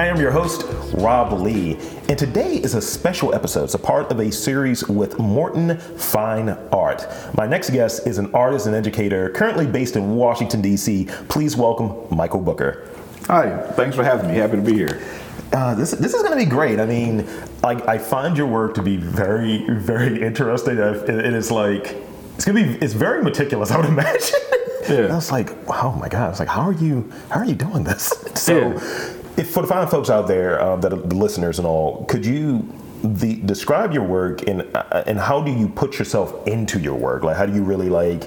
I am your host, Rob Lee, and today is a special episode. It's a part of a series with Morton Fine Art. My next guest is an artist and educator currently based in Washington, D.C. Please welcome Michael Booker. Hi, thanks for having me. Happy to be here. Uh, this, this is going to be great. I mean, I, I find your work to be very, very interesting. It, it is like, it's going to be, it's very meticulous, I would imagine. Yeah. I was like, oh my God. I was like, how are you, how are you doing this? So, yeah if for the fine folks out there um, that are the listeners and all, could you the, describe your work and uh, and how do you put yourself into your work? Like, how do you really like?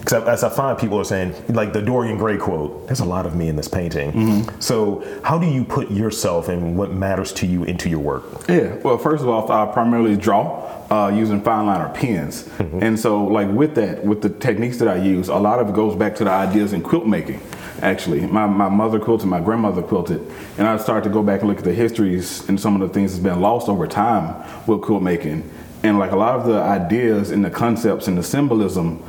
Because as I find people are saying, like the Dorian Gray quote, "There's a lot of me in this painting." Mm-hmm. So, how do you put yourself and what matters to you into your work? Yeah. Well, first of all, I primarily draw. Uh, using fine liner pens. Mm-hmm. And so, like with that, with the techniques that I use, a lot of it goes back to the ideas in quilt making actually. My, my mother quilted, my grandmother quilted, and I started to go back and look at the histories and some of the things that's been lost over time with quilt making. And like a lot of the ideas and the concepts and the symbolism,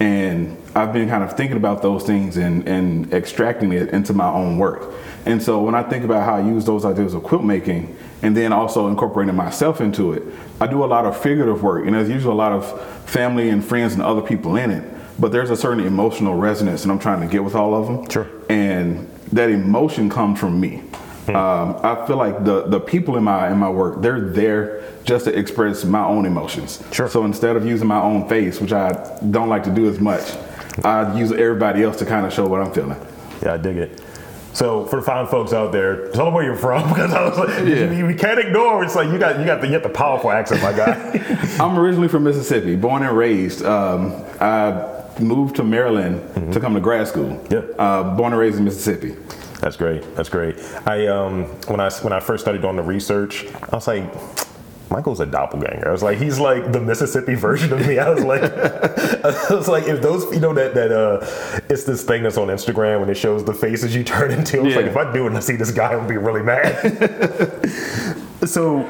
and I've been kind of thinking about those things and, and extracting it into my own work. And so when I think about how I use those ideas of quilt making and then also incorporating myself into it, I do a lot of figurative work, and there's usually a lot of family and friends and other people in it but there's a certain emotional resonance and I'm trying to get with all of them. Sure. And that emotion comes from me. Hmm. Um, I feel like the the people in my in my work they're there just to express my own emotions. Sure. So instead of using my own face, which I don't like to do as much, I use everybody else to kind of show what I'm feeling. Yeah, I dig it. So for the fine folks out there, tell them where you're from because I was like, yeah. you, you, can't ignore. It's like you got you got the you got the powerful accent, my guy. I'm originally from Mississippi, born and raised. Um, I moved to Maryland mm-hmm. to come to grad school. Yeah. Uh, born and raised in Mississippi. That's great. That's great. I um, when I when I first started doing the research, I was like. Michael's a doppelganger. I was like, he's like the Mississippi version of me. I was like, I was like, if those, you know, that that uh, it's this thing that's on Instagram when it shows the faces you turn into. I was yeah. like, if I do it and I see this guy, I'll be really mad. so,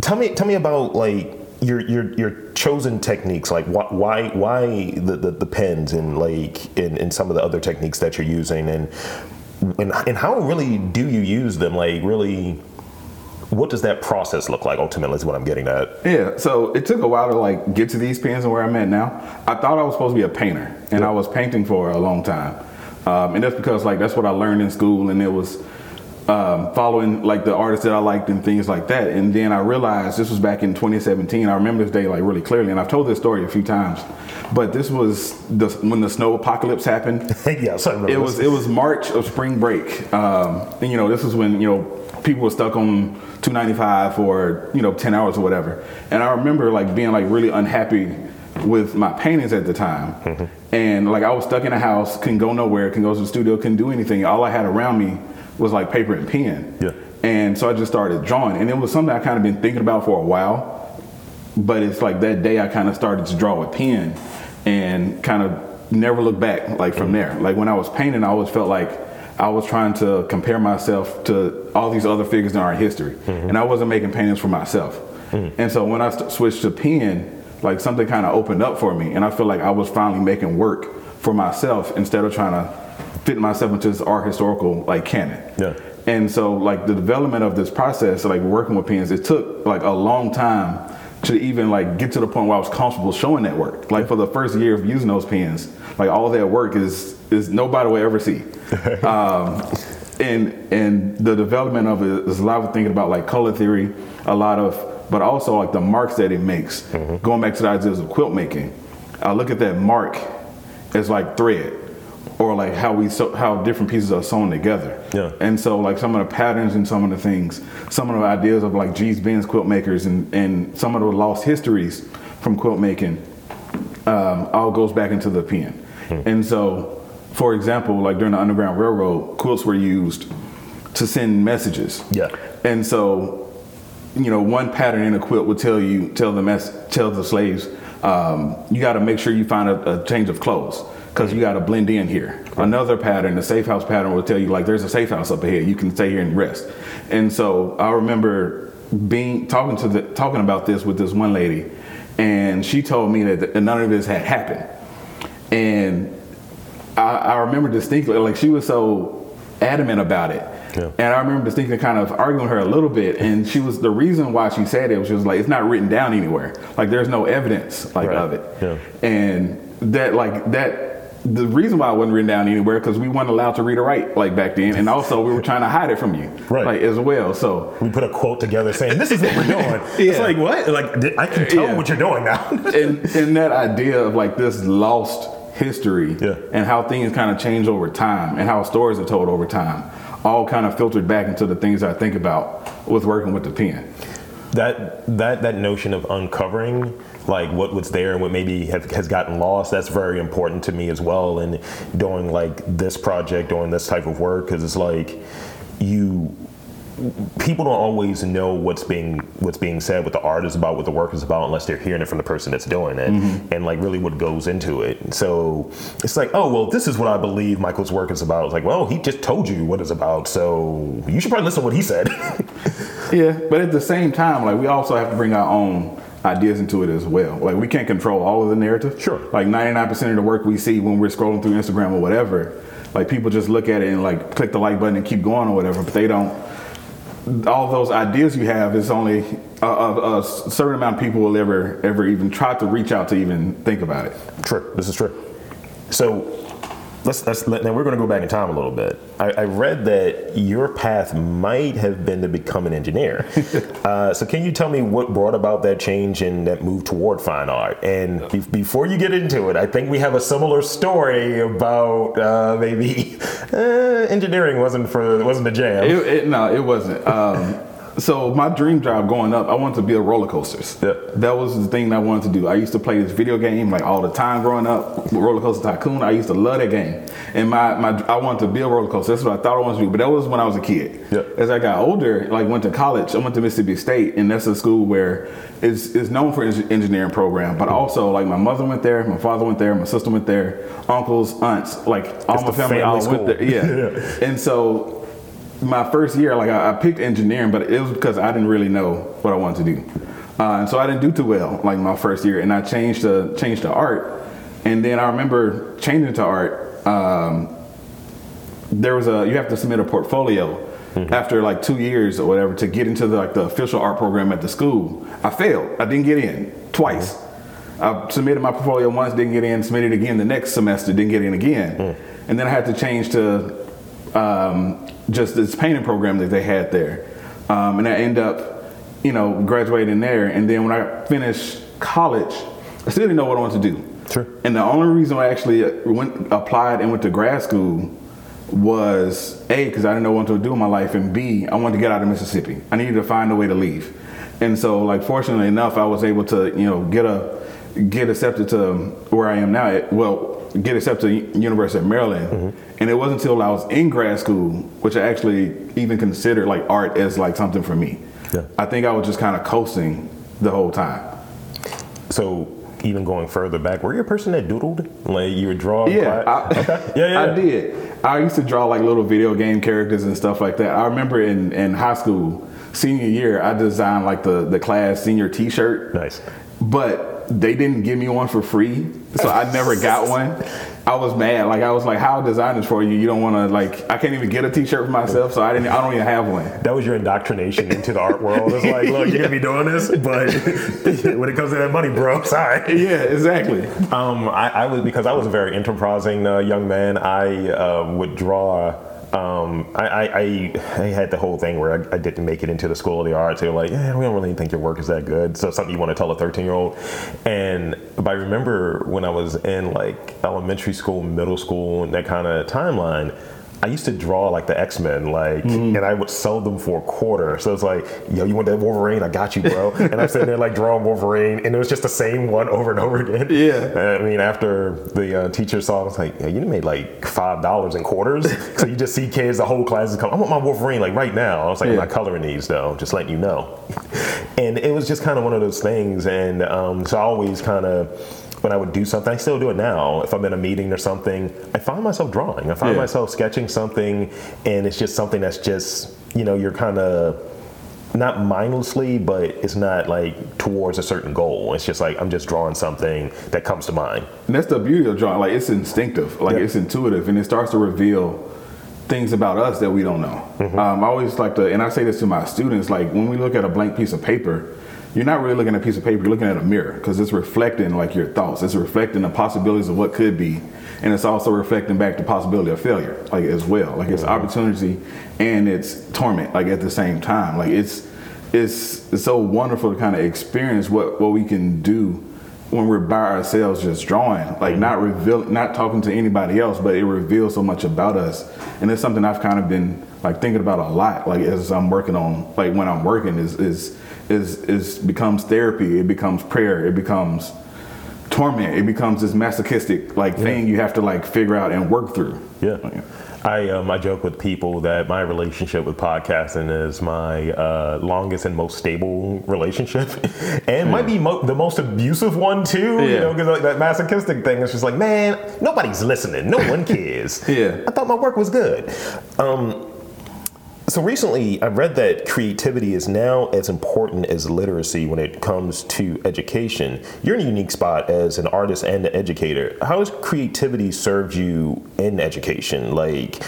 tell me, tell me about like your your your chosen techniques like why why the, the, the pens and like in, in some of the other techniques that you're using and and, and how really do you use them? Like really what does that process look like ultimately is what i'm getting at? Yeah so it took a while to like get to these pens and where i'm at now. I thought i was supposed to be a painter and i was painting for a long time. Um, and that's because like that's what i learned in school and it was um, following like the artists that I liked and things like that. And then I realized this was back in 2017. I remember this day like really clearly, and I've told this story a few times. But this was the, when the snow apocalypse happened. yes, I remember. It was it was March of spring break, um, and you know this was when you know people were stuck on 295 for you know 10 hours or whatever. And I remember like being like really unhappy with my paintings at the time. Mm-hmm. And like I was stuck in a house, couldn't go nowhere, couldn't go to the studio, couldn't do anything. All I had around me was like paper and pen. Yeah. And so I just started drawing, and it was something I kind of been thinking about for a while. But it's like that day I kind of started to draw with pen, and kind of never look back like from there. Like when I was painting, I always felt like I was trying to compare myself to all these other figures in art history, mm-hmm. and I wasn't making paintings for myself. Mm-hmm. And so when I st- switched to pen, like something kind of opened up for me, and I feel like I was finally making work for myself instead of trying to fit myself into this art historical like canon. Yeah. And so like the development of this process, like working with pens, it took like a long time to even like get to the point where I was comfortable showing that work. Like for the first year of using those pens, like all that work is is nobody will ever see. um, and and the development of it is a lot of thinking about like color theory, a lot of, but also like the marks that it makes. Mm-hmm. Going back to the ideas of quilt making, I look at that mark as like thread or like how we so how different pieces are sewn together. Yeah. And so like some of the patterns and some of the things, some of the ideas of like Gee's Bend's quilt makers and and some of the lost histories from quilt making, um, all goes back into the pen. Hmm. And so, for example, like during the Underground Railroad, quilts were used to send messages. Yeah. And so, you know, one pattern in a quilt would tell you tell the mess tell the slaves, um, you got to make sure you find a, a change of clothes because you got to blend in here. Another pattern, the safe house pattern, will tell you like there's a safe house up ahead. You can stay here and rest. And so I remember being talking to the talking about this with this one lady, and she told me that none of this had happened. And I, I remember distinctly, like she was so adamant about it Yeah. And I remember distinctly kind of arguing her a little bit, and she was the reason why she said it was she was like, it's not written down anywhere. Like there's no evidence like Right. of it. Yeah. And that like that. The reason why it wasn't written down anywhere because we weren't allowed to read or write like back then, and also we were trying to hide it from you, Right. Like as well. So We put a quote together saying, "This is what we're doing." It's like what? Like I can tell Yeah. what you're doing now. and and that idea of like this lost history Yeah. and how things kind of change over time and how stories are told over time all kind of filtered back into the things I think about with working with the pen. that that that notion of uncovering like what was there and what maybe have, has gotten lost that's very important to me as well and doing like this project doing this type of work because it's like you people don't always know what's being what's being said what the art is about what the work is about unless they're hearing it from the person that's doing it. Mm-hmm. And like really what goes into it. So it's like oh well this is what i believe michael's work is about. It's like well he just told you what it's about so you should probably listen to what he said. Yeah, but at the same time, like we also have to bring our own ideas into it as well. Like we can't control all of the narrative. Sure. Like 99% of the work we see when we're scrolling through Instagram or whatever, like people just look at it and like click the like button and keep going or whatever, but they don't. All those ideas you have is only a, a, a certain amount of people will ever ever even try to reach out to even think about it. True. This is true. So let's let's let, now we're going to go back in time a little bit. I, I read that your path might have been to become an engineer. uh, so can you tell me what brought about that change and that move toward fine art? And be- before you get into it, I think we have a similar story about uh, maybe uh, engineering wasn't for wasn't a jam. It, it, no, it wasn't. Um, so my dream job growing up, I wanted to build roller coasters. Yeah. That was the thing I wanted to do. I used to play this video game like all the time growing up, Roller Coaster Tycoon. I used to love that game, and my, my I wanted to build roller coasters. That's what I thought I wanted to do. But that was when I was a kid. Yeah. As I got older, like went to college, I went to Mississippi State, and that's a school where it's, it's known for engineering program. But also, like my mother went there, my father went there, my sister went there, uncles, aunts, like all It's my family all went there. Yeah. And so my first year, like I, I picked engineering, but it was because I didn't really know what I wanted to do, uh, and so I didn't do too well like my first year, and I changed to changed to art, and then I remember changing to art. Um, there was a you have to submit a portfolio after like two years or whatever to get into the, like the official art program at the school. I failed. I didn't get in twice. I submitted my portfolio once, didn't get in. Submitted again the next semester, didn't get in again. And then I had to change to um, just this painting program that they had there, um, and I end up, you know, graduating there. And then when I finished college, I still didn't know what I wanted to do. Sure. And the only reason I actually went applied and went to grad school was a because I didn't know what to do in my life, and b I wanted to get out of Mississippi. I needed to find a way to leave, and so like fortunately enough, I was able to you know get a get accepted to where I am now. At, well, get accepted to University of Maryland, mm-hmm. and it wasn't until I was in grad school which I actually even considered like art as like something for me. Yeah. I think I was just kind of coasting the whole time. So even going further back, were you a person that doodled? Like you would draw? Yeah, I, okay. Yeah, yeah. I did. I used to draw like little video game characters and stuff like that. I remember in, in high school, senior year, I designed like the, the class senior T-shirt. Nice. But they didn't give me one for free, so I never got one. I was mad. Like I was like, "How designers for you? You don't want to like. I can't even get a T-shirt for myself, so I didn't. I don't even have one." That was your indoctrination into the art world. It's like, look, you're gonna be doing this, but when it comes to that money, bro, sorry. Yeah, exactly. Um, I, I was because I was a very enterprising uh, young man. I uh, would draw. Um, I, I, I, had the whole thing where I, I didn't make it into the school of the arts. They were like, yeah, we don't really think your work is that good. So something you want to tell a 13 year old. And but I remember when I was in like elementary school, middle school, and that kind of timeline. I used to draw like the X Men, like, Mm-hmm. and I would sell them for a quarter. So it's like, yo, you want that Wolverine? I got you, bro. and I'm sitting there like drawing Wolverine, and it was just the same one over and over again. Yeah. I mean, after the uh, teacher saw, it, I was like, yeah, you made like five dollars in quarters. so you just see kids, the whole class is coming. I want my Wolverine like right now. I was like, I'm not coloring these though, just letting you know. and it was just kind of one of those things. And um, so I always kind of when I would do something, I still do it now. If I'm in a meeting or something, I find myself drawing. I find Yeah. myself sketching something, and it's just something that's just you know you're kind of not mindlessly, but it's not like towards a certain goal. It's just like I'm just drawing something that comes to mind. And that's the beauty of drawing. Like it's instinctive, like Yeah. it's intuitive, and it starts to reveal things about us that we don't know. Um, I always like to, and I say this to my students, like when we look at a blank piece of paper, you're not really looking at a piece of paper, you're looking at a mirror because it's reflecting like your thoughts. It's reflecting the possibilities of what could be. And it's also reflecting back the possibility of failure, like as well. Like it's opportunity and it's torment, like at the same time. Like it's it's, it's so wonderful to kind of experience what, what we can do when we're by ourselves just drawing like mm-hmm. not reveal not talking to anybody else but it reveals so much about us and it's something i've kind of been like thinking about a lot like as i'm working on like when i'm working is is is is becomes therapy it becomes prayer it becomes torment it becomes this masochistic like thing you have to like figure out and work through Yeah. I um, I joke with people that my relationship with podcasting is my uh, longest and most stable relationship, and might be mo- the most abusive one too. You know, because like that masochistic thing is just like, man, nobody's listening, no one cares. Yeah. I thought my work was good. Um, so recently, I read that creativity is now as important as literacy when it comes to education. You're in a unique spot as an artist and an educator. How has creativity served you in education? Like,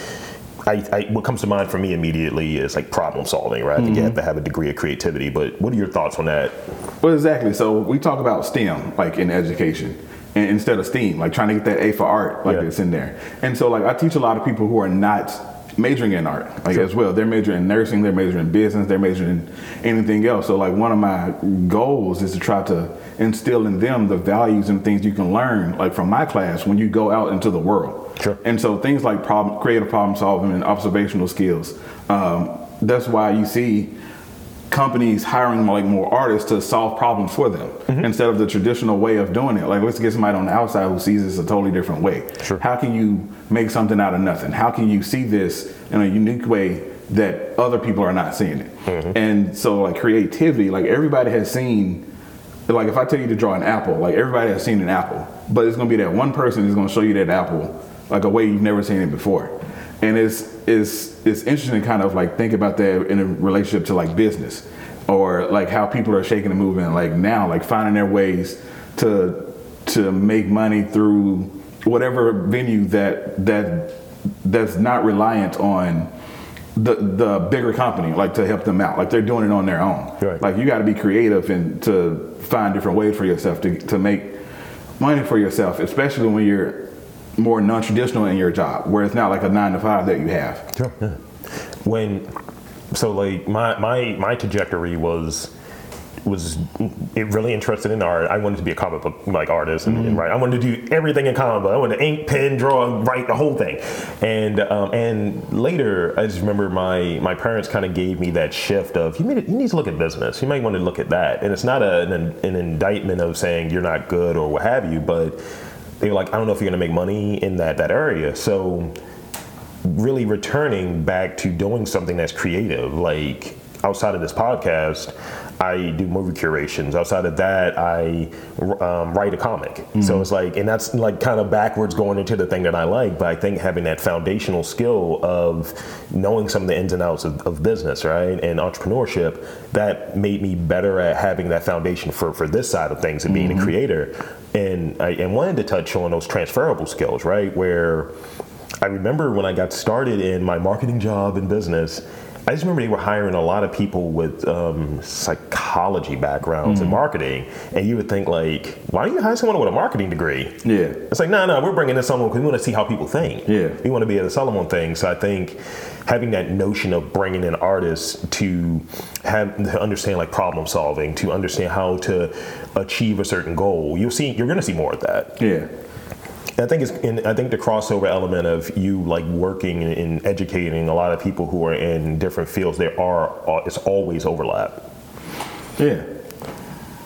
I, I, what comes to mind for me immediately is like problem solving, right? Think you have mm-hmm. to have a degree of creativity. But what are your thoughts on that? Well, exactly. So we talk about STEM, like in education, and instead of STEAM, like trying to get that A for art, like Yeah. it's in there. And so, like I teach a lot of people who are not majoring in art, like as well. They're majoring in nursing, they're majoring in business, they're majoring in anything else. So, like one of my goals is to try to instill in them the values and things you can learn, like from my class, when you go out into the world. Sure. And so things like problem, creative problem solving and observational skills. Um, that's why you see companies hiring like more artists to solve problems for them mm-hmm. instead of the traditional way of doing it. Like let's get somebody on the outside who sees this a totally different way. Sure. How can you make something out of nothing? How can you see this in a unique way that other people are not seeing it? Mm-hmm. And so like creativity, like everybody has seen like if I tell you to draw an apple, like everybody has seen an apple, but it's gonna be that one person who's gonna show you that apple like a way you've never seen it before. And it's it's it's interesting to kind of like think about that in a relationship to like business or like how people are shaking and moving like now, like finding their ways to to make money through whatever venue that that that's not reliant on the the bigger company like to help them out like they're doing it on their own Right. like you got to be creative and to find different ways for yourself to, to make money for yourself especially when you're more non-traditional in your job where it's not like a nine to five that you have Sure. Yeah. When so like my my my trajectory was was really interested in art. I wanted to be a comic book like artist and, and write. I wanted to do everything in comic book. I wanted to ink, pen, draw, write the whole thing. And um, and later, I just remember my my parents kind of gave me that shift of you need, you need to look at business. You might want to look at that. And it's not a, an, an indictment of saying you're not good or what have you, but they were like, I don't know if you're going to make money in that that area. So really returning back to doing something that's creative. Like outside of this podcast, I do movie curations. Outside of that, I um, write a comic. So it's like, and that's like kind of backwards going into the thing that I like. But I think having that foundational skill of knowing some of the ins and outs of, of business, right, and entrepreneurship, that made me better at having that foundation for for this side of things and being a creator. And I and wanted to touch on those transferable skills, right, where I remember when I got started in my marketing job in business, I just remember they were hiring a lot of people with um, psychology backgrounds in marketing, and you would think like, why don't you hire someone with a marketing degree? yeah It's like, no, no, we're bringing in someone because we want to see how people think. Yeah. We want to be able to sell them on things. So I think having that notion of bringing in artists to have to understand like problem solving, to understand how to achieve a certain goal, you'll see, you're going to see more of that. yeah I think it's and I think the crossover element of you like working and, educating a lot of people who are in different fields. There are uh, it's always overlap. yeah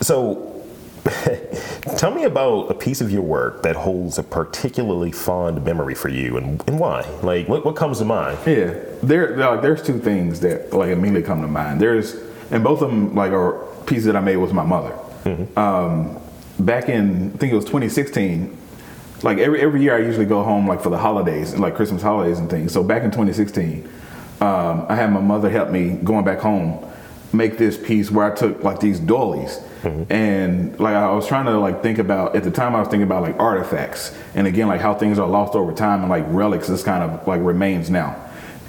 So, tell me about a piece of your work that holds a particularly fond memory for you, and, and why. Like, what, what comes to mind? Yeah, there like there's two things that like immediately come to mind. There's and both of them like are pieces that I made with my mother. Um, back in I think it was 2016. Like every every year I usually go home like for the holidays and like Christmas holidays and things. So back in 2016, um, I had my mother help me going back home make this piece where I took like these doilies and like I was trying to like think about at the time I was thinking about like artifacts. And again like how things are lost over time and like relics this kind of like remains now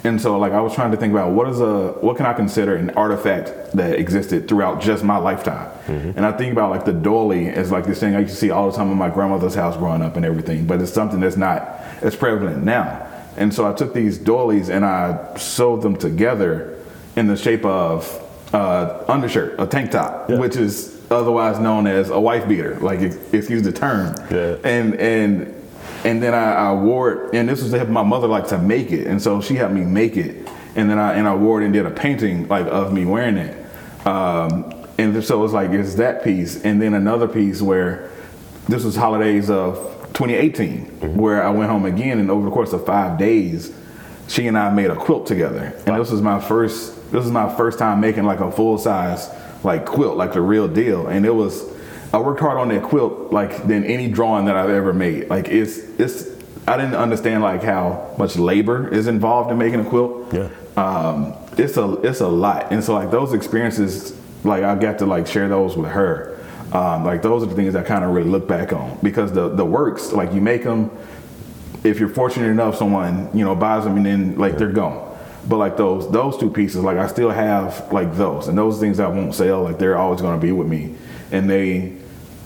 And so like I was trying to think about what is a what can I consider an artifact that existed throughout just my lifetime. And I think about like the doily as like this thing I used to see all the time in my grandmother's house growing up and everything, but it's something that's not as prevalent now. And so I took these doilies and I sewed them together in the shape of uh, undershirt, a tank top, Yeah. which is otherwise known as a wife beater, like ex- excuse the term. Yeah. And and and then I, I wore it, and this was to help my mother like to make it, and so she helped me make it, and then I and I wore it and did a painting like of me wearing it, um, and so it was like it's that piece, and then another piece where this was holidays of 2018, where I went home again, and over the course of five days, she and I made a quilt together, and this was my first this was my first time making like a full size like quilt, like the real deal, and it was. I worked hard on that quilt like than any drawing that I've ever made. Like it's it's I didn't understand like how much labor is involved in making a quilt. Yeah. Um, it's a it's a lot, and so like those experiences, like I got to like share those with her. Um, like those are the things I kind of really look back on because the the works like you make them. If you're fortunate enough, someone you know buys them and then like they're gone. But like those those two pieces, like I still have like those, and those things I won't sell. Like they're always going to be with me, and they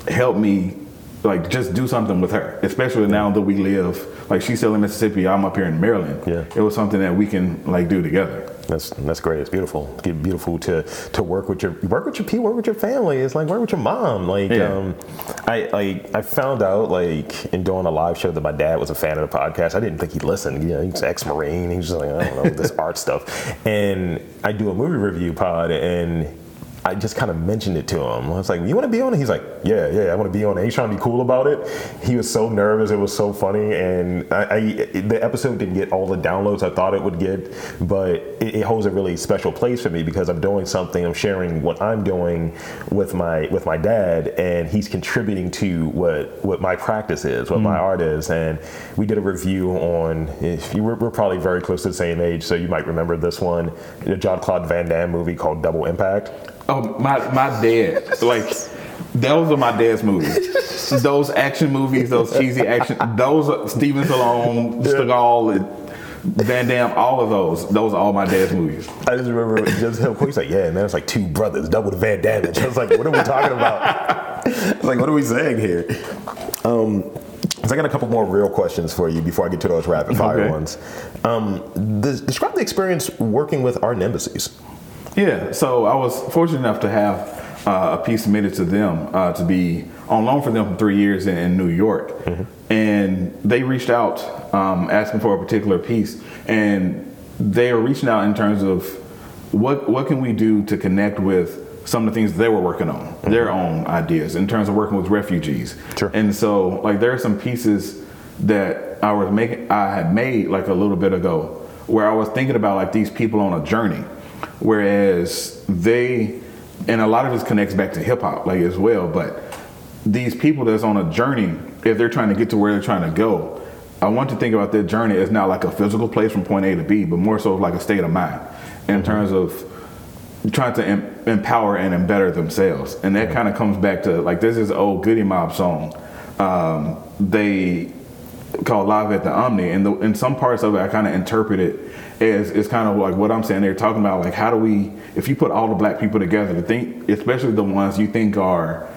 help me like just do something with her, especially now that we live. Like she's still in Mississippi, I'm up here in Maryland. Yeah. it was something that we can like do together. That's that's great. It's beautiful. It's beautiful to to work with your work with your people, work with your family. It's like work with your mom. Like Yeah. um, I like I found out like in doing a live show that my dad was a fan of the podcast. I didn't think he'd listen. You know, he's ex-marine. He's just like I don't know this art stuff. And I do a movie review pod and. I just kind of mentioned it to him. I was like, "You want to be on it?" He's like, "Yeah, yeah, I want to be on it." He's trying to be cool about it. He was so nervous. It was so funny, and I, I the episode didn't get all the downloads I thought it would get, but it, it holds a really special place for me because I'm doing something. I'm sharing what I'm doing with my with my dad, and he's contributing to what what my practice is, what my mm. art is. And we did a review on. If you were, we're probably very close to the same age, so you might remember this one, the John Claude Van Damme movie called Double Impact. Oh, my my dad, like those are my dad's movies. those action movies, those cheesy action, those are Steven Stallone, and Van Damme, all of those. Those are all my dad's movies. I just remember just him. He's like, "Yeah, man, it's like two brothers, double the Van damage." I was like, "What are we talking about?" It's like, "What are we saying here?" Um, so I got a couple more real questions for you before I get to those rapid fire Okay. ones. Um, des- describe the experience working with Art in Embassies. Yeah, so I was fortunate enough to have uh, a piece submitted to them uh, to be on loan for them for three years in, in New York, and they reached out um, asking for a particular piece, and they are reaching out in terms of what what can we do to connect with some of the things they were working on, their own ideas in terms of working with refugees, Sure. and so like there are some pieces that I was making, I had made like a little bit ago, where I was thinking about like these people on a journey, whereas they, and a lot of this connects back to hip hop like as well, but these people that's on a journey, if they're trying to get to where they're trying to go, I want to think about their journey as not like a physical place from point A to B, but more so like a state of mind in terms of trying to em- empower and embetter themselves. And that kind of comes back to like this is old Goodie Mob song. Um, they called Live at the Omni, and the, in some parts of it, I kind of interpret it as it's kind of like what I'm saying. They're talking about like how do we, if you put all the black people together, to think, especially the ones you think are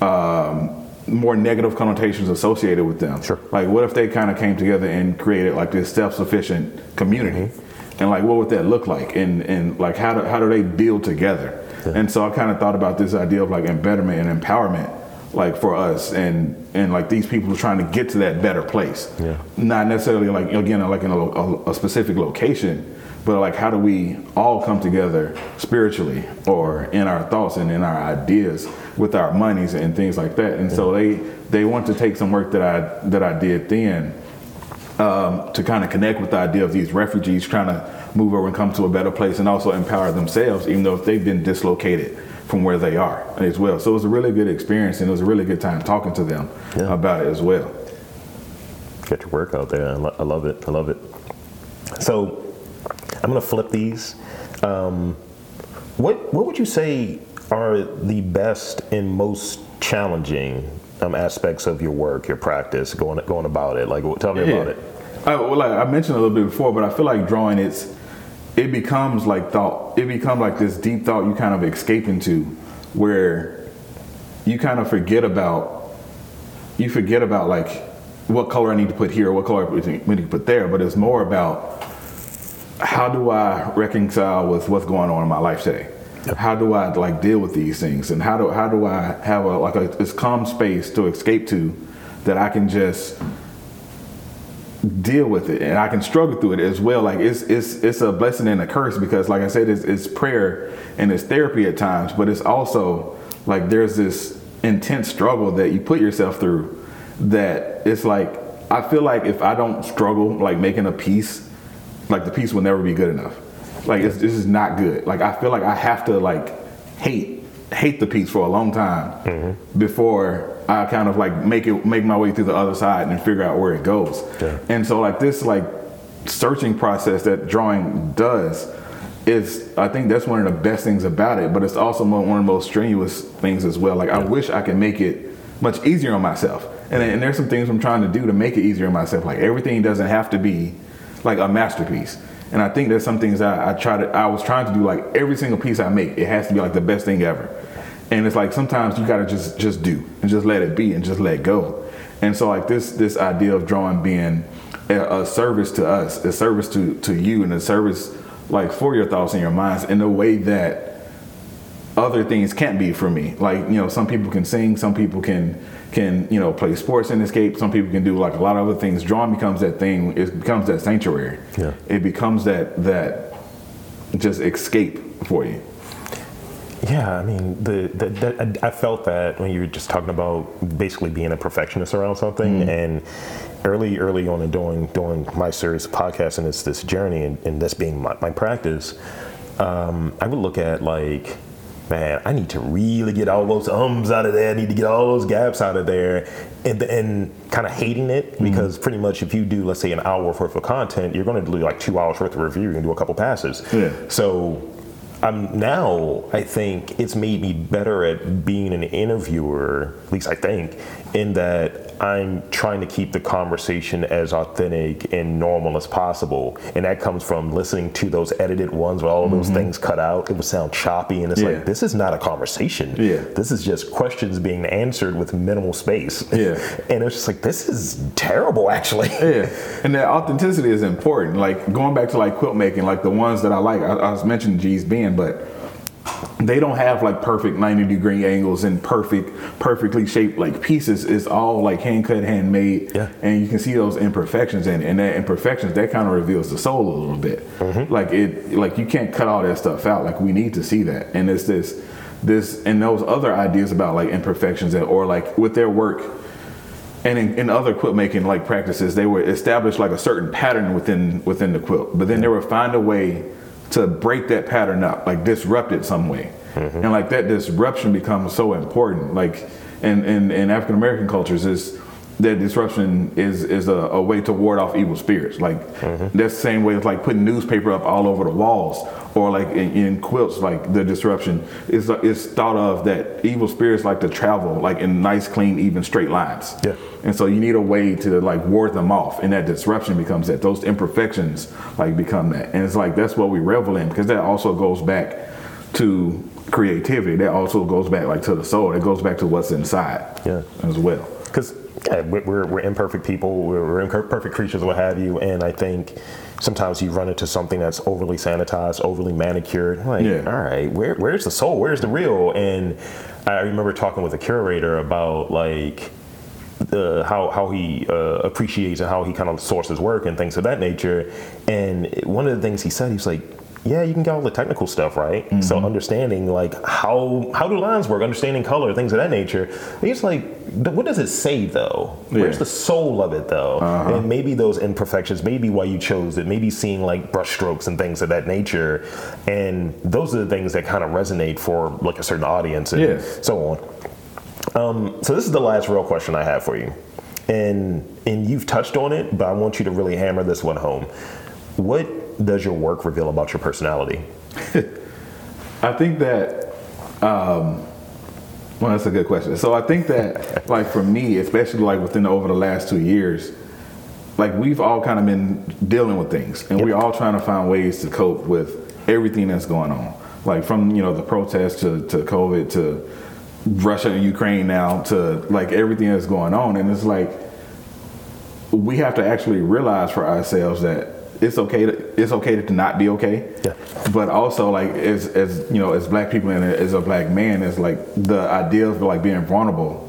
um, more negative connotations associated with them. Sure. Like, what if they kind of came together and created like this self-sufficient community? And like, what would that look like? And and like, how do how do they build together? And so I kind of thought about this idea of like embetterment and empowerment, like for us, and and like these people are trying to get to that better place. Yeah. Not necessarily like again like in a, a, a specific location, but like how do we all come together spiritually or in our thoughts and in our ideas with our monies and things like that. And so they they want to take some work that I that I did then um, to kind of connect with the idea of these refugees trying to move over and come to a better place and also empower themselves, even though if they've been dislocated from where they are as well. So it was a really good experience and it was a really good time talking to them Yeah. about it as well. Get your work out there. I, lo- I love it. I love it. So I'm gonna flip these. Um, what what would you say are the best and most challenging um, aspects of your work, your practice, going going about it? Like, tell me about it. I, well, like I mentioned a little bit before, but I feel like drawing it's it becomes like thought. It becomes like this deep thought you kind of escape into, where you kind of forget about you forget about like what color I need to put here, what color I need to put there, but it's more about how do I reconcile with what's going on in my life today? Yep. How do I like deal with these things, and how do how do I have a like a this calm space to escape to that I can just deal with it and I can struggle through it as well. Like it's it's it's a blessing and a curse because like I said, it's, it's prayer and it's therapy at times, but it's also like there's this intense struggle that you put yourself through that it's like I feel like if I don't struggle like making a piece, like the piece will never be good enough. Like this is not good. Like I feel like I have to like hate hate the piece for a long time mm-hmm. before I kind of like make it make my way through the other side and figure out where it goes. Yeah. And so like this like searching process that drawing does is I think that's one of the best things about it, but it's also one of the most strenuous things as well. Like yeah. I wish I could make it much easier on myself. And, and there's some things I'm trying to do to make it easier on myself. Like everything doesn't have to be like a masterpiece. And I think there's some things I, I try to I was trying to do like every single piece I make, it has to be like the best thing ever. And it's like sometimes you gotta just just do and just let it be and just let go. And so like this this idea of drawing being a, a service to us, a service to to you, and a service like for your thoughts and your minds in a way that other things can't be for me. Like you know, some people can sing, some people can can you know play sports and escape. Some people can do like a lot of other things. Drawing becomes that thing. It becomes that sanctuary. Yeah. It becomes that that just escape for you. Yeah, I mean, the, the, the, I felt that when you were just talking about basically being a perfectionist around something, mm and early, early on in doing doing my series of podcasts and this this journey and, and this being my, my practice, um, I would look at like man, I need to really get all those ums out of there. I need to get all those gaps out of there, and, and kind of hating it mm-hmm. because pretty much if you do, let's say, an hour worth of content, you're going to do like two hours worth of review. To do a couple passes. Yeah. So I'm now I think it's made me better at being an interviewer, at least I think, in that I'm trying to keep the conversation as authentic and normal as possible. And that comes from listening to those edited ones where all of those mm-hmm. things cut out. It would sound choppy and it's yeah. like this is not a conversation. Yeah. This is just questions being answered with minimal space. Yeah. And it's just like this is terrible actually. Yeah. And that authenticity is important. Like going back to like quilt making, like the ones that I like, I, I was mentioning Gee's Bend, but they don't have like perfect 90 degree angles and perfect perfectly shaped like pieces. It's all like hand cut handmade. Yeah. and you can see those imperfections in and that imperfections that kind of reveals the soul a little bit. Mm-hmm. like it like you can't cut all that stuff out. Like we need to see that. And it's this this and those other ideas about like imperfections or like with their work and in, in, other quilt making like practices they would establish like a certain pattern within within the quilt. But then they would find a way to break that pattern up, like disrupt it some way. Mm-hmm. And like that disruption becomes so important. Like in, in, in African American cultures is that disruption is is a, a, way to ward off evil spirits. Like mm-hmm. that's the same way as like putting newspaper up all over the walls, or like in, in, quilts. Like the disruption is is thought of that evil spirits like to travel like in nice, clean, even straight lines. Yeah. And so you need a way to like ward them off, and that disruption becomes that. Those imperfections like become that, and it's like that's what we revel in because that also goes back to creativity. That also goes back like to the soul. It goes back to what's inside. Yeah. As well. Because yeah, we're, we're imperfect people, we're, we're imperfect creatures, what have you. And I think sometimes you run into something that's overly sanitized, overly manicured. Like, yeah. all right, where, where's the soul? Where's the real? And I remember talking with a curator about like, uh, how how he uh, appreciates and how he kind of sources work and things of that nature. And one of the things he said, he was like, yeah, you can get all the technical stuff right. Mm-hmm. So understanding like how how do lines work, understanding color, things of that nature. It's like, what does it say though? Yeah. Where's the soul of it though? Uh-huh. And maybe those imperfections, maybe why you chose it, maybe seeing like brushstrokes and things of that nature. And those are the things that kind of resonate for like a certain audience and yes. so on. Um, so this is the last real question I have for you, and and you've touched on it, but I want you to really hammer this one home. What does your work reveal about your personality? I think that, um, well, that's a good question. So I think that, like for me, especially like within over the last two years, like we've all kind of been dealing with things, and Yep. we're all trying to find ways to cope with everything that's going on. Like from you know the protests to to COVID to Russia and Ukraine now to like everything that's going on, and it's like we have to actually realize for ourselves that it's okay to it's okay to not be okay. Yeah. But also like as as you know as black people and as a black man, it's like the idea of like being vulnerable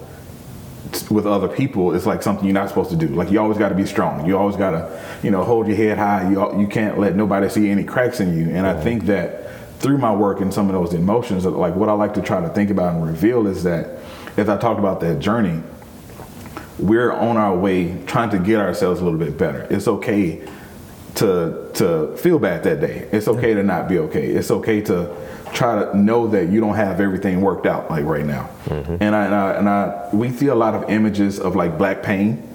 with other people is like something you're not supposed to do. Like you always got to be strong. You always got to you know hold your head high. You you can't let nobody see any cracks in you. And I mm-hmm. think that through my work and some of those emotions, like what I like to try to think about and reveal is that as I talked about that journey, we're on our way trying to get ourselves a little bit better. It's okay to to feel bad that day. It's okay to not be okay. It's okay to try to know that you don't have everything worked out like right now. Mm-hmm. And I and I, and I we see a lot of images of like black pain,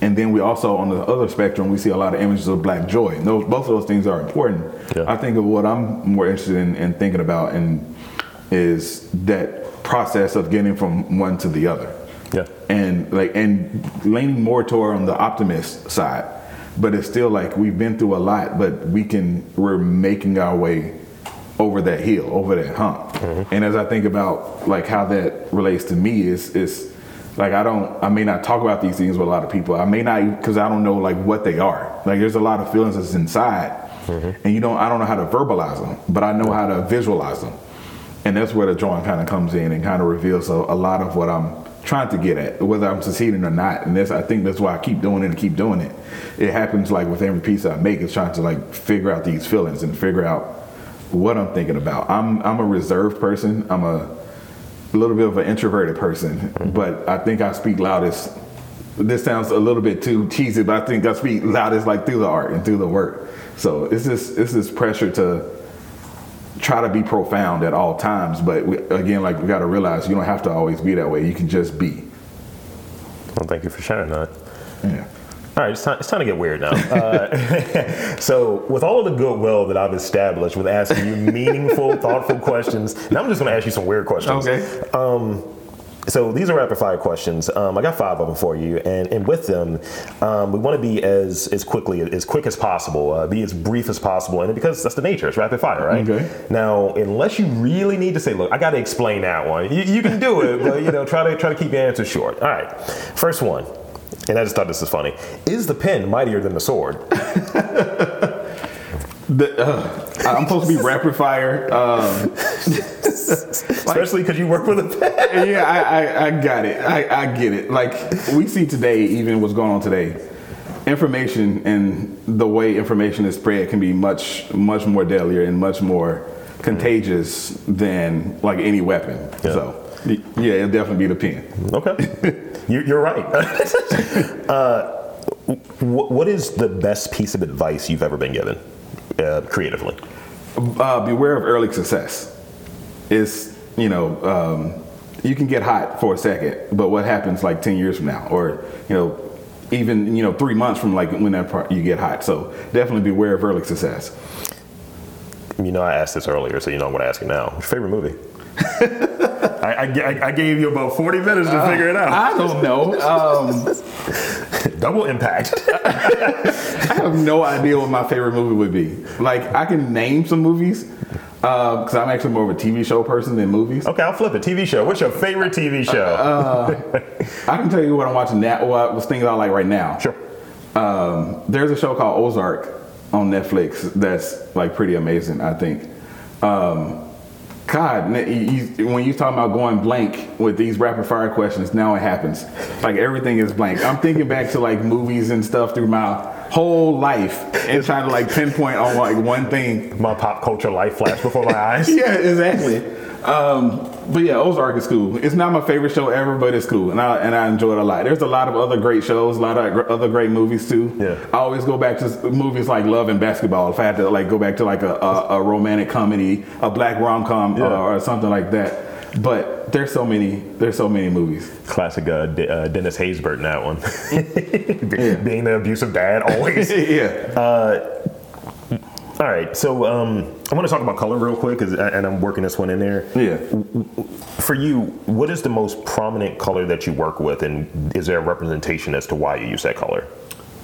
and then we also on the other spectrum we see a lot of images of black joy. And those both of those things are important. Yeah. I think of what I'm more interested in, in thinking about and is that process of getting from one to the other Yeah. and like and leaning more toward on the optimist side but it's still like we've been through a lot but we can we're making our way over that hill over that hump. Mm-hmm. And as i think about like how that relates to me is is like i don't i may not talk about these things with a lot of people. I may not because i don't know like what they are. Like there's a lot of feelings that's inside mm-hmm. and you don't i don't know how to verbalize them but i know how to visualize them. And that's where the drawing kind of comes in and kind of reveals a, a lot of what I'm trying to get at, whether I'm succeeding or not. And that's I think that's why I keep doing it and keep doing it. It happens like with every piece I make, it's trying to like figure out these feelings and figure out what I'm thinking about. I'm I'm a reserved person. I'm a little bit of an introverted person, mm-hmm. but I think I speak loudest. This sounds a little bit too cheesy, but I think I speak loudest like through the art and through the work. So it's this it's this pressure to try to be profound at all times, but we, again, like we got to realize you don't have to always be that way. You can just be. Well, thank you for sharing that. Yeah. All right, it's time, it's time to get weird now. Uh, so, with all of the goodwill that I've established with asking you meaningful, thoughtful questions, now I'm just going to ask you some weird questions. Okay. Um, so these are rapid fire questions. Um, I got five of them for you, and, and with them, um, we want to be as as quickly as quick as possible, uh, be as brief as possible, and because that's the nature, it's rapid fire, right? Okay. Now, unless you really need to say, look, I got to explain that one. You, you can do it, but you know, try to try to keep your answers short. All right, first one, and I just thought this was funny. Is the pen mightier than the sword? The, uh, I'm supposed to be rapid fire. Um, Especially because you work with a pen. yeah, I, I, I got it. I, I get it. Like we see today, even what's going on today, information and the way information is spread can be much, much more deadlier and much more contagious than like any weapon. Yeah. So, yeah, it'll definitely be the pen. Okay, you, you're right. uh, wh- what is the best piece of advice you've ever been given, uh, creatively? uh, beware of early success. It's you know um, you can get hot for a second, but what happens like ten years from now, or you know even you know three months from like when that part you get hot. So definitely beware of early success. You know, I asked this earlier, so you know I'm going to ask you now. What's your favorite movie? I, I, I- I gave you about 40 minutes to figure it out. I don't know. Um, Double impact. I have no idea what my favorite movie would be. Like I can name some movies because I'm actually more of a TV show person than movies. okay, I'll flip it. TV show. What's your favorite TV show? I can tell you what I'm watching now. What was things I like right now. sure. Um, there's a show called Ozark on Netflix that's like pretty amazing. I think. Um, God, you, when you talk about going blank with these rapid fire questions, now it happens. Like everything is blank. I'm thinking back to like movies and stuff through my whole life and trying to like pinpoint on like one thing. My pop culture life flashed before my eyes. Yeah, exactly. Um, but yeah, Ozark is cool. It's not my favorite show ever, but it's cool, and I and I enjoy it a lot. There's a lot of other great shows, a lot of other great movies too. Yeah. I always go back to movies like Love and Basketball. If I had to like go back to like a, a, a romantic comedy, a black rom com, Yeah. or, or something like that. But there's so many, there's so many movies. Classic uh, De- uh, Dennis Haysbert in that one. Be- Being the abusive dad, always. yeah. Uh, All right, so um, I want to talk about color real quick, 'cause- and I'm working this one in there. Yeah. For you, what is the most prominent color that you work with, and is there a representation as to why you use that color?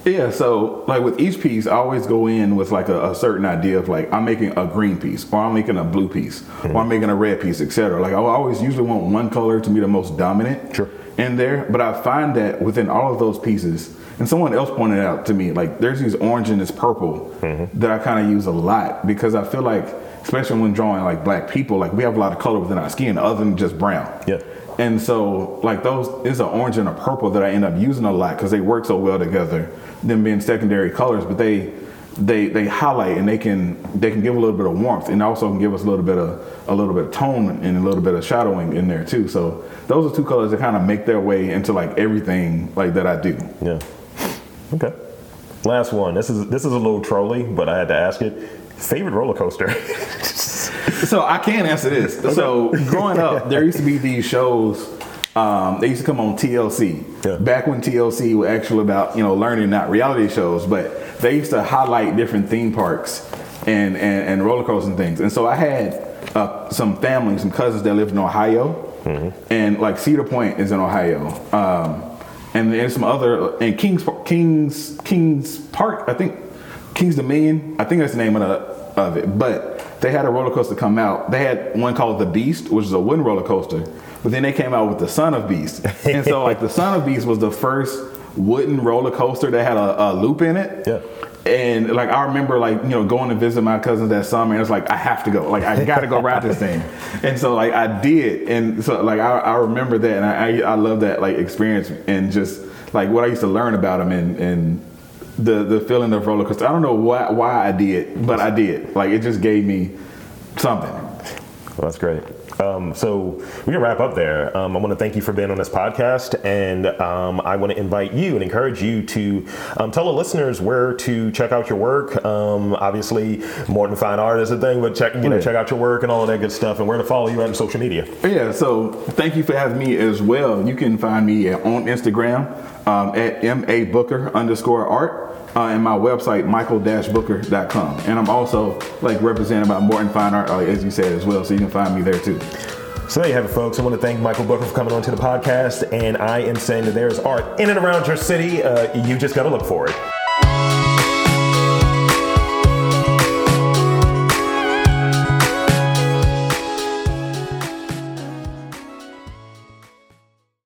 Yeah, so like with each piece, I always go in with like a, a certain idea of like I'm making a green piece, or I'm making a blue piece, or I'm making a red piece, etc. Like I always usually want one color to be the most dominant Sure. in there, but I find that within all of those pieces, and someone else pointed out to me like there's these orange and this purple mm-hmm. that I kind of use a lot because I feel like, especially when drawing like black people, like we have a lot of color within our skin other than just brown. Yeah. And so, like those, is an orange and a purple that I end up using a lot because they work so well together. Them being secondary colors, but they they they highlight and they can they can give a little bit of warmth and also can give us a little bit of a little bit of tone and a little bit of shadowing in there too. So those are two colors that kind of make their way into like everything like that I do. Yeah. Okay. Last one. This is this is a little trolly, but I had to ask it. Favorite roller coaster? So I can answer this. So growing up, there used to be these shows. Um, they used to come on TLC Yeah. back when TLC were actually about you know learning, not reality shows, but they used to highlight different theme parks and and, and roller coasters and things. And so I had uh, some family, some cousins that lived in Ohio, and like Cedar Point is in Ohio. Um, and there's some other and Kings Kings Kings Park, I think Kings Dominion, I think that's the name of the of it. But they had a roller coaster come out. They had one called the Beast, which is a wooden roller coaster. But then they came out with the Son of Beast, and so like the Son of Beast was the first wooden roller coaster that had a, a loop in it. Yeah. And like I remember like you know going to visit my cousins that summer and it's like I have to go like I got to go ride this thing and so like I did and so like I, I remember that and I, I I love that like experience and just like what I used to learn about them and and the the feeling of roller coaster I don't know why why I did but I did like it just gave me something Well, that's great. Um, so we can wrap up there. Um, I want to thank you for being on this podcast, and um, I want to invite you and encourage you to um, tell the listeners where to check out your work. Um, obviously, Morton Fine Art is a thing, but check you know Yeah. check out your work and all of that good stuff, and where to follow you on social media. Yeah, so thank you for having me as well. You can find me on Instagram um, at ma booker underscore art. Uh, and my website michael-booker.com and i'm also like represented by morton fine art like, as you said as well so you can find me there too So there you have it, folks. I want to thank Michael Booker for coming on to the podcast, and I am saying that there is art in and around your city. Uh, you just got to look for it.